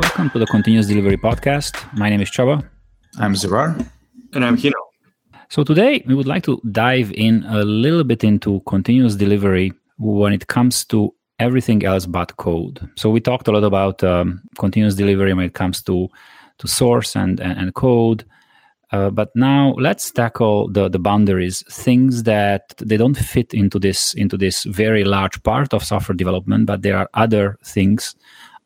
Welcome to the Continuous Delivery Podcast. My name is Csaba. I'm Zarar. And I'm Gino. So today we would like to dive in a little bit into continuous delivery when it comes to everything else but code. So we talked a lot about um, continuous delivery when it comes to to source and and, and code. Uh, but now let's tackle the, the boundaries, things that they don't fit into this into this very large part of software development, but there are other things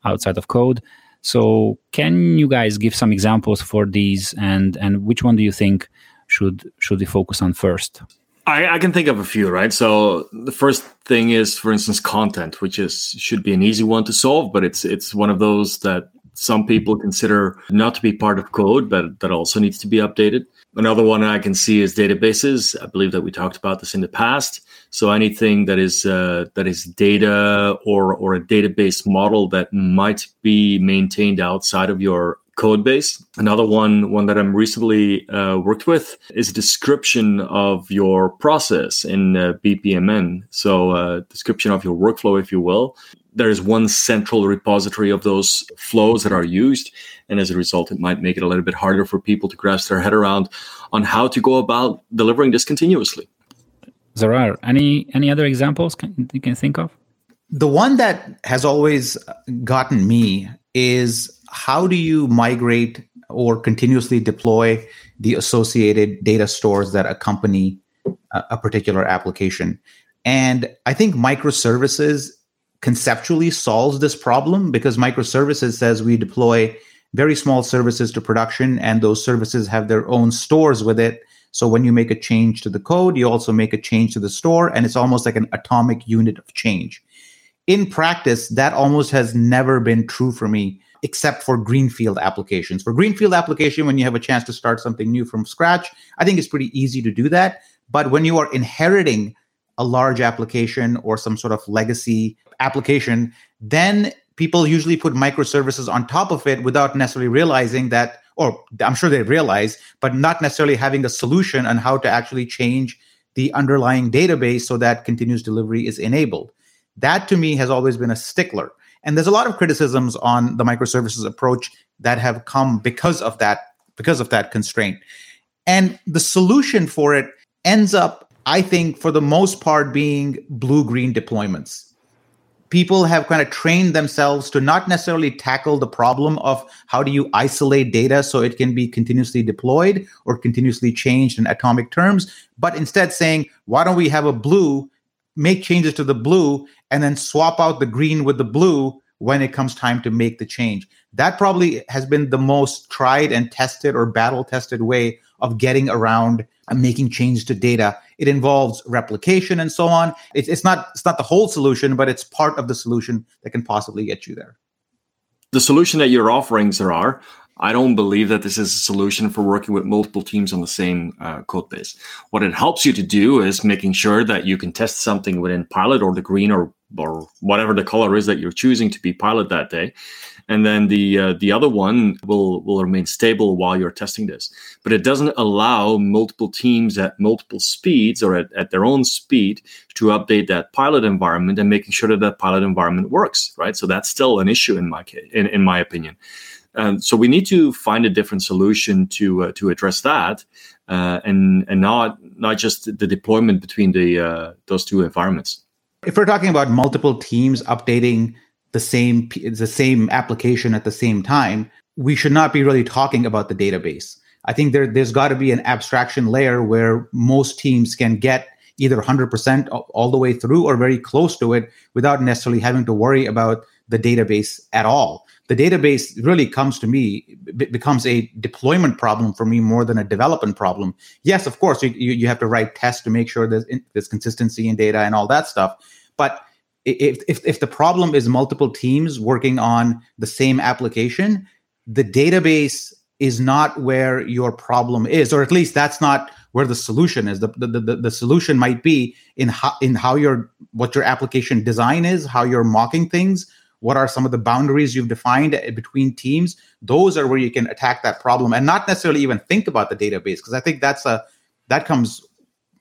outside of code. So can you guys give some examples for these and and which one do you think should should we focus on first? I, I, can think of a few, right? So the first thing is, for instance, content, which is should be an easy one to solve, but it's it's one of those that some people consider not to be part of code, but that also needs to be updated. Another one I can see is databases. I believe that we talked about this in the past. So anything that is uh, that is data or or a database model that might be maintained outside of your code base. Another one, one that I'm recently uh, worked with, is a description of your process in uh, BPMN. So, uh, description of your workflow, if you will. There is one central repository of those flows that are used, and as a result, it might make it a little bit harder for people to grasp their head around on how to go about delivering this continuously. There are any any other examples can, you can think of? The one that has always gotten me is how do you migrate or continuously deploy the associated data stores that accompany a, a particular application? And I think microservices conceptually solves this problem because microservices says we deploy very small services to production and those services have their own stores with it. So when you make a change to the code, you also make a change to the store and it's almost like an atomic unit of change. In practice, that almost has never been true for me except for greenfield applications. For greenfield application, when you have a chance to start something new from scratch, I think it's pretty easy to do that. But when you are inheriting a large application or some sort of legacy application, then people usually put microservices on top of it without necessarily realizing that, or I'm sure they realize, but not necessarily having a solution on how to actually change the underlying database so that continuous delivery is enabled. That to me has always been a stickler. And there's a lot of criticisms on the microservices approach that have come because of that because of that constraint. And the solution for it ends up I think for the most part being blue green deployments. People have kind of trained themselves to not necessarily tackle the problem of how do you isolate data so it can be continuously deployed or continuously changed in atomic terms, but instead saying, why don't we have a blue make changes to the blue and then swap out the green with the blue when it comes time to make the change. That probably has been the most tried and tested or battle tested way of getting around making changes to data. It involves replication and so on. It's, it's not it's not the whole solution, but it's part of the solution that can possibly get you there. The solution that you're offering, Zarar, I don't believe that this is a solution for working with multiple teams on the same uh, code base. What it helps you to do is making sure that you can test something within pilot or the green or or whatever the color is that you're choosing to be pilot that day, and then the uh, the other one will will remain stable while you're testing this. But it doesn't allow multiple teams at multiple speeds or at, at their own speed to update that pilot environment and making sure that that pilot environment works. Right, so that's still an issue in my case, in, in my opinion. Um, so we need to find a different solution to uh, to address that, uh, and and not not just the deployment between the uh, those two environments. If we're talking about multiple teams updating the same the same application at the same time, we should not be really talking about the database. I think there there's got to be an abstraction layer where most teams can get either 100% all the way through or very close to it without necessarily having to worry about the database at all. The database really comes to me b- becomes a deployment problem for me more than a development problem. Yes of course you, you, have to write tests to make sure there's, in, there's consistency in data and all that stuff. But if, if, if the problem is multiple teams working on the same application the database is not where your problem is or at least that's not where the solution is. The, the, the, the solution might be in how in how your what your application design is how you're mocking things what are some of the boundaries you've defined between teams those are where you can attack that problem and not necessarily even think about the database because i think that's a that comes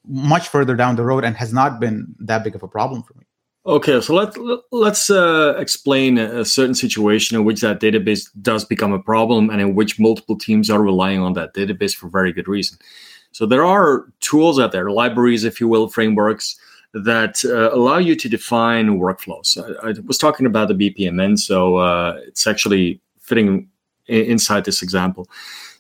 much further down the road and has not been that big of a problem for me Okay, so let's let's uh, explain a certain situation in which that database does become a problem and in which multiple teams are relying on that database for very good reason. So there are tools out there, libraries, if you will, frameworks that uh, allow you to define workflows. I, I, was talking about the BPMN, so uh, it's actually fitting inside this example.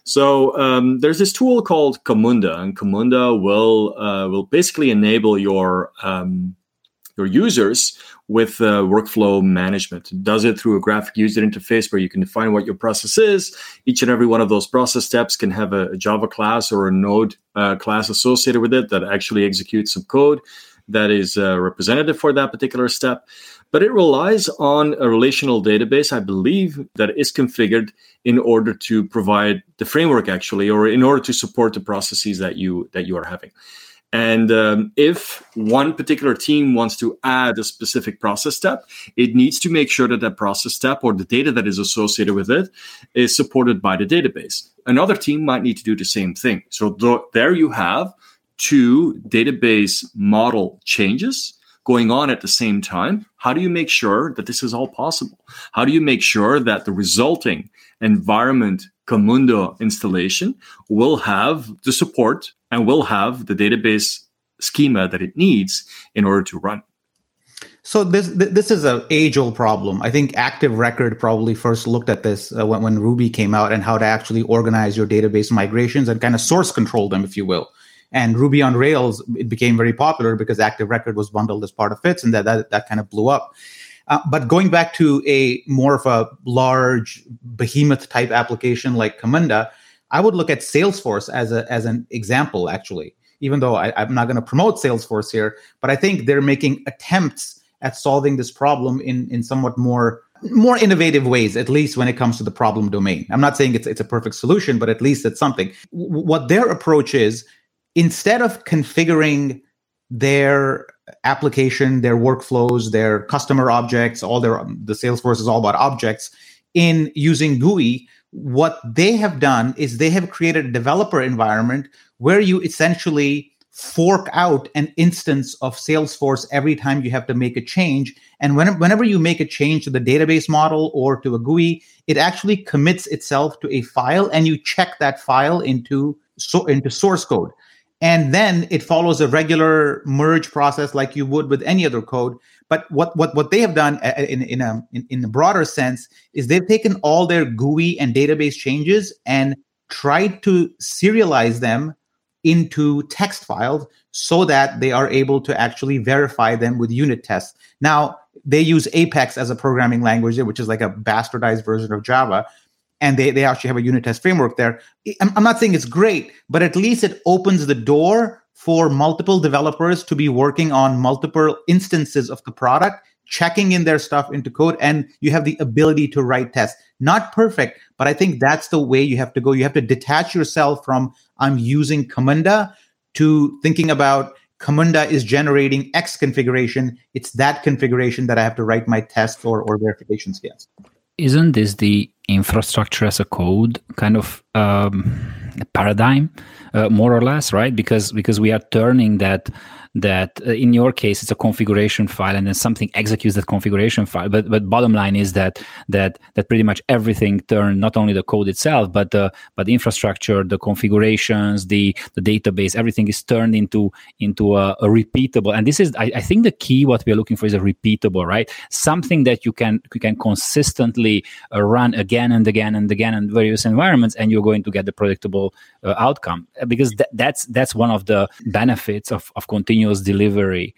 So um, there's this tool called Camunda, and Camunda will uh, will basically enable your um, your users with uh, workflow management. It does it through a graphic user interface where you can define what your process is. Each and every one of those process steps can have a, a Java class or a Node uh, class associated with it that actually executes some code that is uh, representative for that particular step. But it relies on a relational database, I believe, that is configured in order to provide the framework actually, or in order to support the processes that you that you are having. And um, if one particular team wants to add a specific process step, it needs to make sure that that process step or the data that is associated with it is supported by the database. Another team might need to do the same thing. So th- there you have two database model changes going on at the same time. How do you make sure that this is all possible? How do you make sure that the resulting environment Camunda installation will have the support and will have the database schema that it needs in order to run? So this this is an age old problem. I think Active Record probably first looked at this uh, when, when Ruby came out and how to actually organize your database migrations and kind of source control them, if you will. And Ruby on Rails, it became very popular because Active Record was bundled as part of FITS, and that that, that kind of blew up. Uh, but going back to a more of a large behemoth type application like Camunda, I would look at Salesforce as a as an example. Actually, even though I, I'm not going to promote Salesforce here, but I think they're making attempts at solving this problem in in somewhat more more innovative ways, at least when it comes to the problem domain. I'm not saying it's it's a perfect solution, but at least it's something. W- what their approach is instead of configuring their application, their workflows, their customer objects, all their the Salesforce is all about objects in using GUI, what they have done is they have created a developer environment where you essentially fork out an instance of Salesforce every time you have to make a change. And when, whenever you make a change to the database model or to a GUI, it actually commits itself to a file and you check that file into, so, into source code and then it follows a regular merge process like you would with any other code but what what what they have done uh, in in a in, in a broader sense is they've taken all their GUI and database changes and tried to serialize them into text files so that they are able to actually verify them with unit tests. Now, they use Apex as a programming language, which is like a bastardized version of Java and they, they actually have a unit test framework there. I'm, I'm not saying it's great, but at least it opens the door for multiple developers to be working on multiple instances of the product, checking in their stuff into code, and you have the ability to write tests. Not perfect, but I think that's the way you have to go. You have to detach yourself from I'm using Camunda to thinking about Camunda is generating X configuration. It's that configuration that I have to write my tests or, or verifications against. Isn't this the infrastructure as a code kind of um, paradigm, uh, more or less, right? Because because we are turning that that uh, in your case it's a configuration file and then something executes that configuration file. But but bottom line is that that that pretty much everything turned not only the code itself but the but the infrastructure the configurations the the database everything is turned into into a, a repeatable. And this is I, I, think the key what we are looking for is a repeatable right? Something that you can you can consistently uh, run again and again and again in various environments and you're going to get the predictable uh, outcome. Because th- that's that's one of the benefits of of continuous continuous delivery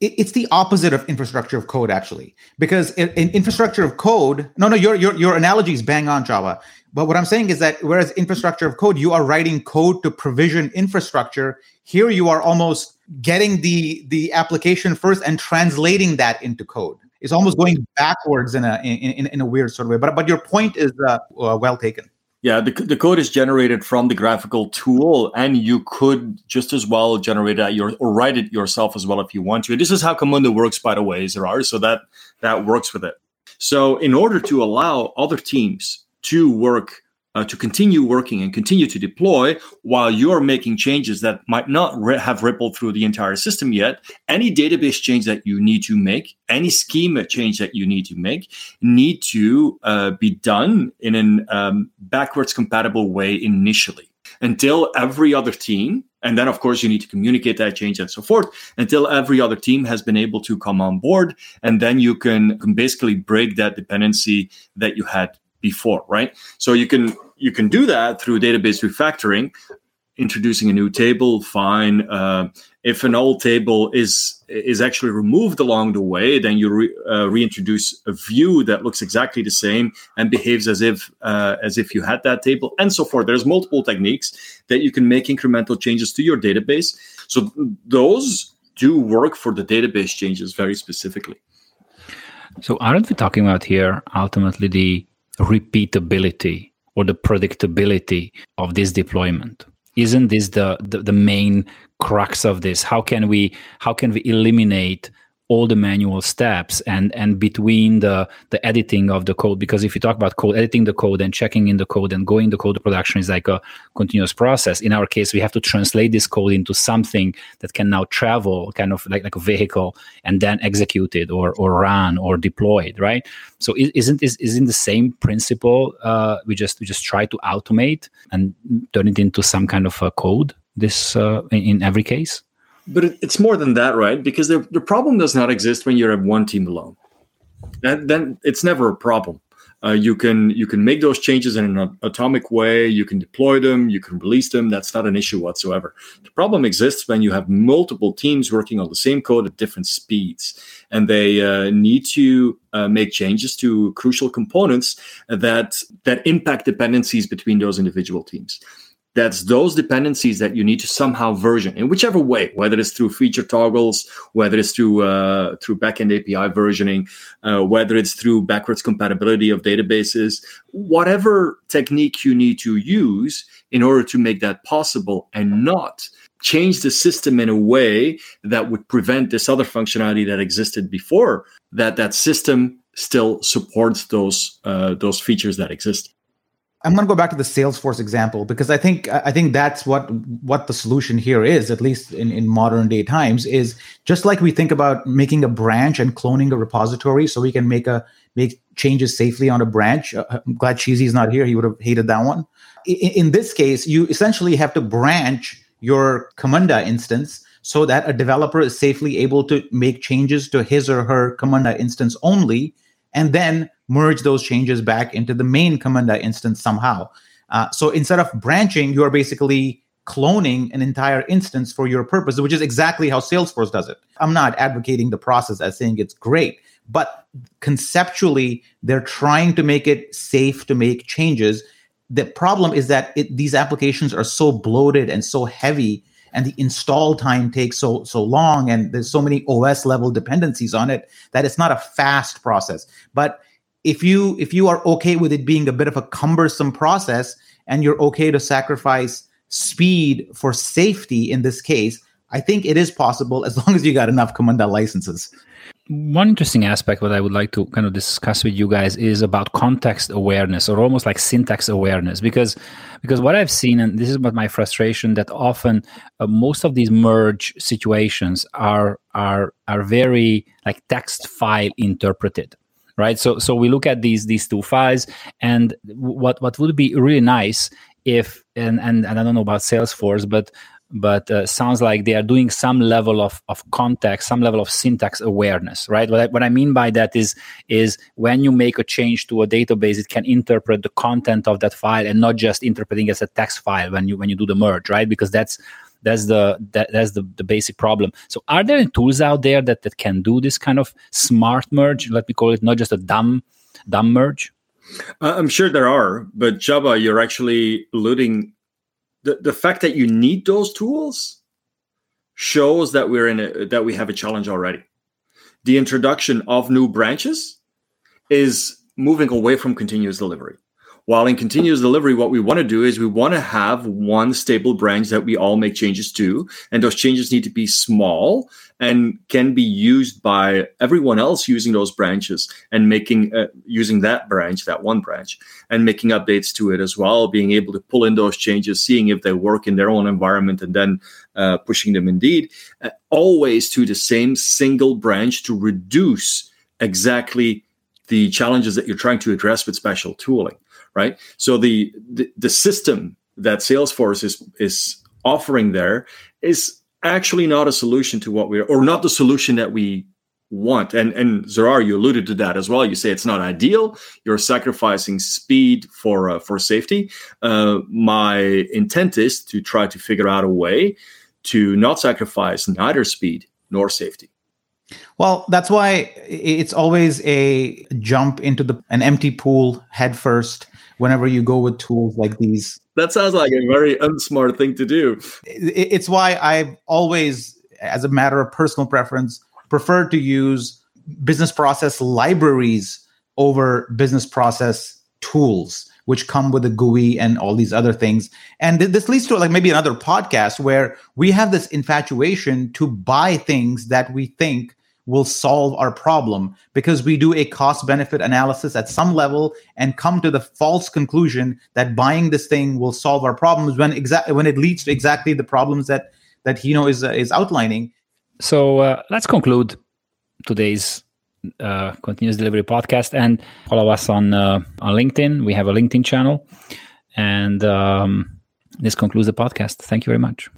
it's the opposite of infrastructure of code actually. Because in, in, infrastructure of code no no your, your your analogy is bang on Csaba. But what i'm saying is that whereas infrastructure of code you are writing code to provision infrastructure here you are almost getting the the application first and translating that into code it's almost going backwards in a in, in, a weird sort of way but but your point is uh, uh, well taken yeah, the, the code is generated from the graphical tool, and you could just as well generate it your, or write it yourself as well if you want to. This is how Camunda works, by the way, Zarar, so that that works with it. So, in order to allow other teams to work uh, to continue working and continue to deploy while you're making changes that might not have rippled through the entire system yet. Any database change that you need to make, any schema change that you need to make, need to uh, be done in an um, backwards compatible way initially until every other team and then of course you need to communicate that change and so forth until every other team has been able to come on board and then you can, can basically break that dependency that you had before right? So you can you can do that through database refactoring introducing a new table fine. Uh, if an old table is is actually removed along the way then you re, uh, reintroduce a view that looks exactly the same and behaves as if uh, as if you had that table and so forth. There's multiple techniques that you can make incremental changes to your database. So those do work for the database changes very specifically. So aren't we talking about here ultimately the repeatability or the predictability of this deployment? Isn't this the, the, the main crux of this? How can we how can we eliminate all the manual steps and and between the the editing of the code because if you talk about code editing the code and checking in the code and going the code production is like a continuous process. In our case we have to translate this code into something that can now travel kind of like like a vehicle and then execute it or or run or deployed right? So isn't isn't the same principle uh, we just we just try to automate and turn it into some kind of a code this uh, in every case but it's more than that, right? Because the, the problem does not exist when you're at one team alone. That, then it's never a problem. Uh, you can you can make those changes in an atomic way. You can deploy them. You can release them. That's not an issue whatsoever. The problem exists when you have multiple teams working on the same code at different speeds, and they uh, need to uh, make changes to crucial components that that impact dependencies between those individual teams that's those dependencies that you need to somehow version in whichever way, whether it's through feature toggles, whether it's through uh, through backend API versioning, uh, whether it's through backwards compatibility of databases, whatever technique you need to use in order to make that possible, and not change the system in a way that would prevent this other functionality that existed before that that system still supports those uh, those features that exist. I'm going to go back to the Salesforce example because I think I think that's what what the solution here is, at least in, in modern day times, is just like we think about making a branch and cloning a repository so we can make a make changes safely on a branch. Uh, I'm glad Cheesy is not here; he would have hated that one. In, in this case, you essentially have to branch your Camunda instance so that a developer is safely able to make changes to his or her Camunda instance only, and then merge those changes back into the main Camunda instance somehow. Uh, so instead of branching, you are basically cloning an entire instance for your purpose, which is exactly how Salesforce does it. I'm not advocating the process as saying it's great, but conceptually, they're trying to make it safe to make changes. The problem is that it, these applications are so bloated and so heavy and the install time takes so so long and there's so many os level dependencies on it that it's not a fast process. But if you if you are okay with it being a bit of a cumbersome process and you're okay to sacrifice speed for safety in this case i think it is possible as long as you got enough Camunda licenses one interesting aspect that I would like to kind of discuss with you guys is about context awareness or almost like syntax awareness because because what I've seen and this is about my frustration that often uh, most of these merge situations are are are very like text file interpreted right? So so we look at these these two files and what what would be really nice if and and, and i don't know about salesforce but but uh, sounds like they are doing some level of, of context some level of syntax awareness right? What I, what I mean by that is is when you make a change to a database it can interpret the content of that file and not just interpreting as a text file when you when you do the merge right? Because that's that's the that, that's the, the basic problem. So are there any tools out there that, that can do this kind of smart merge? Let me call it not just a dumb dumb merge. Uh, i'm sure there are but Csaba you're actually alluding the, the fact that you need those tools shows that we're in a that we have a challenge already. The introduction of new branches is moving away from continuous delivery While in continuous delivery, what we want to do is we want to have one stable branch that we all make changes to. And those changes need to be small and can be used by everyone else using those branches and making, uh, using that branch, that one branch, and making updates to it as well, being able to pull in those changes, seeing if they work in their own environment, and then uh, pushing them indeed, uh, always to the same single branch to reduce exactly the challenges that you're trying to address with special tooling right? So the, the, the system that Salesforce is is offering there is actually not a solution to what we're or not the solution that we want. And and Zarar, you alluded to that as well. You say it's not ideal. You're sacrificing speed for uh, for safety. Uh, my intent is to try to figure out a way to not sacrifice neither speed nor safety. Well, that's why it's always a jump into the an empty pool head first whenever you go with tools like these. That sounds like a very unsmart thing to do. It's why I've always, as a matter of personal preference, preferred to use business process libraries over business process tools which come with a GUI and all these other things. And th- this leads to like maybe another podcast where we have this infatuation to buy things that we think will solve our problem because we do a cost benefit analysis at some level and come to the false conclusion that buying this thing will solve our problems when exactly when it leads to exactly the problems that that Gino is uh, is outlining. So uh, let's conclude today's uh, continuous delivery podcast and follow us on uh, on LinkedIn. We have a LinkedIn channel, and um, this concludes the podcast. Thank you very much.